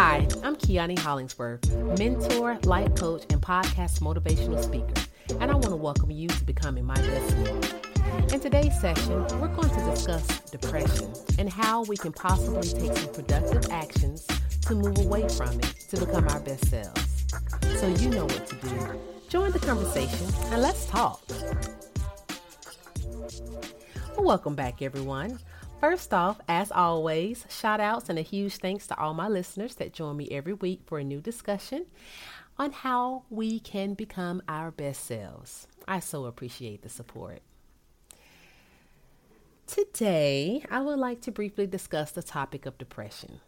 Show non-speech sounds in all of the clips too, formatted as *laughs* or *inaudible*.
Hi, I'm Kiani Hollingsworth, mentor, life coach, and podcast motivational speaker, and I want to welcome you to becoming my best. In today's session, we're going to discuss depression and how we can possibly take some productive actions to move away from it to become our best selves. So you know what to do. Join the conversation and let's talk. Welcome back, everyone. First off, as always, shout outs and a huge thanks to all my listeners that join me every week for a new discussion on how we can become our best selves. I so appreciate the support. Today, I would like to briefly discuss the topic of depression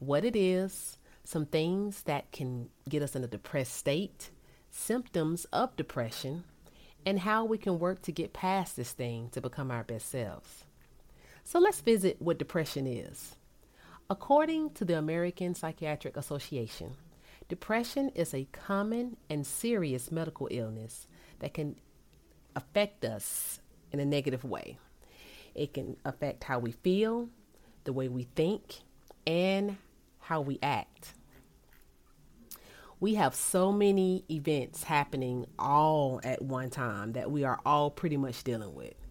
what it is, some things that can get us in a depressed state, symptoms of depression, and how we can work to get past this thing to become our best selves. So let's visit what depression is. According to the American Psychiatric Association, depression is a common and serious medical illness that can affect us in a negative way. It can affect how we feel, the way we think, and how we act. We have so many events happening all at one time that we are all pretty much dealing with.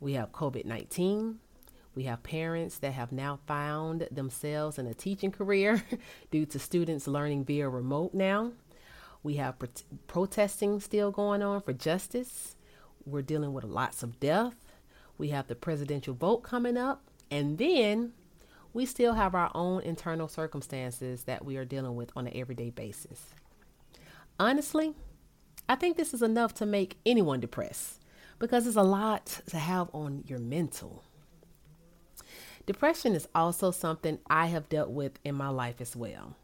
We have COVID 19. We have parents that have now found themselves in a teaching career *laughs* due to students learning via remote now. We have pro- protesting still going on for justice. We're dealing with lots of death. We have the presidential vote coming up. And then we still have our own internal circumstances that we are dealing with on an everyday basis. Honestly, I think this is enough to make anyone depressed because it's a lot to have on your mental. Depression is also something I have dealt with in my life as well.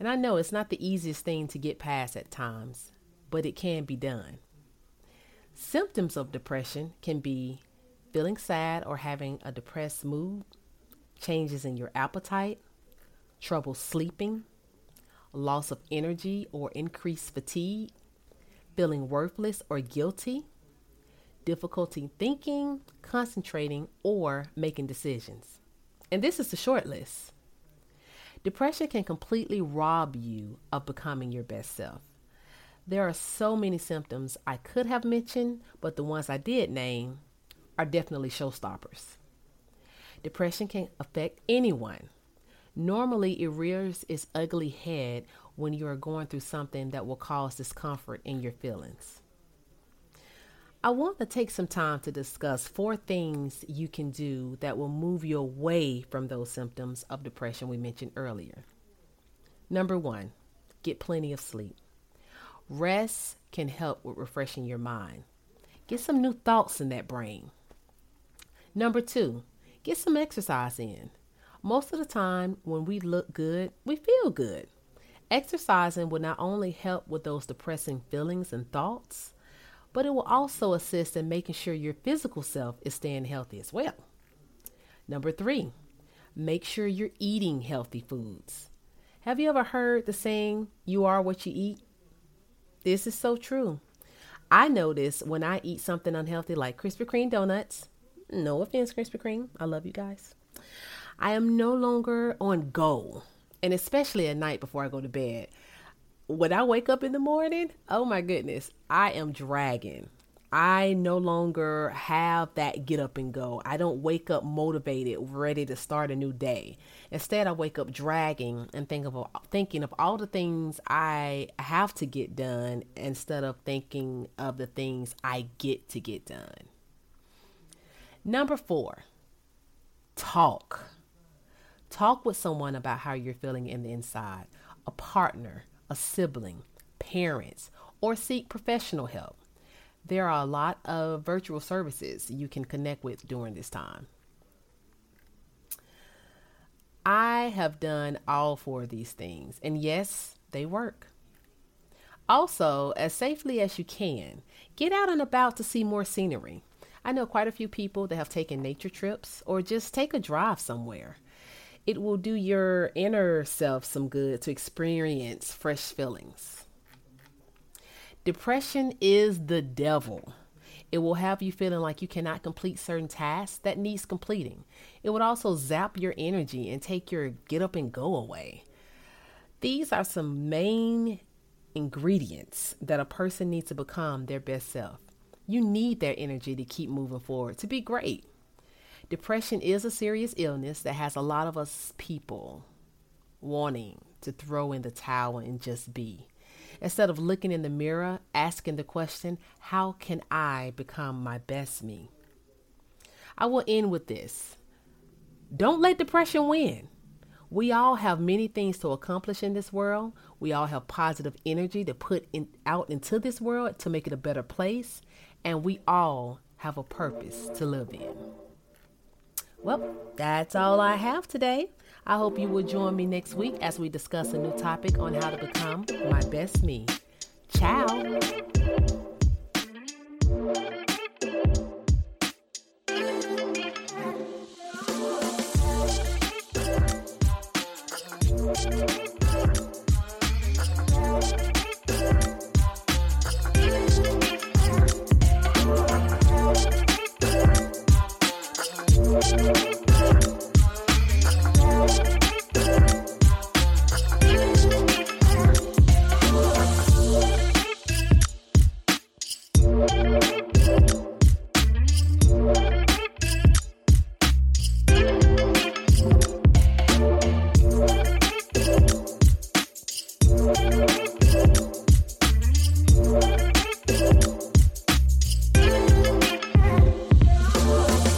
And I know it's not the easiest thing to get past at times, but it can be done. Symptoms of depression can be feeling sad or having a depressed mood, changes in your appetite, trouble sleeping, loss of energy or increased fatigue, feeling worthless or guilty, difficulty thinking, concentrating, or making decisions. And this is the short list. Depression can completely rob you of becoming your best self. There are so many symptoms I could have mentioned, but the ones I did name are definitely showstoppers. Depression can affect anyone. Normally, it rears its ugly head when you are going through something that will cause discomfort in your feelings. I want to take some time to discuss four things you can do that will move you away from those symptoms of depression we mentioned earlier. Number one, get plenty of sleep. Rest can help with refreshing your mind. Get some new thoughts in that brain. Number two, get some exercise in. Most of the time, when we look good, we feel good. Exercising will not only help with those depressing feelings and thoughts, but it will also assist in making sure your physical self is staying healthy as well. Number three, make sure you're eating healthy foods. Have you ever heard the saying, you are what you eat? This is so true. I notice when I eat something unhealthy like Krispy Kreme donuts, no offense, Krispy Kreme, I love you guys. I am no longer on go, and especially at night before I go to bed when I wake up in the morning, oh my goodness, I am dragging. I no longer have that get up and go. I don't wake up motivated, ready to start a new day. Instead, I wake up dragging and think of thinking of all the things I have to get done instead of thinking of the things I get to get done. Number 4. Talk. Talk with someone about how you're feeling in the inside. A partner, a sibling, parents, or seek professional help. There are a lot of virtual services you can connect with during this time. I have done all four of these things, and yes, they work. Also, as safely as you can, get out and about to see more scenery. I know quite a few people that have taken nature trips or just take a drive somewhere. It will do your inner self some good to experience fresh feelings. Depression is the devil. It will have you feeling like you cannot complete certain tasks that needs completing. It would also zap your energy and take your get up and go away. These are some main ingredients that a person needs to become their best self. You need their energy to keep moving forward, to be great. Depression is a serious illness that has a lot of us people wanting to throw in the towel and just be. Instead of looking in the mirror, asking the question, How can I become my best me? I will end with this Don't let depression win. We all have many things to accomplish in this world. We all have positive energy to put in, out into this world to make it a better place. And we all have a purpose to live in. Well, that's all I have today. I hope you will join me next week as we discuss a new topic on how to become my best me. Ciao.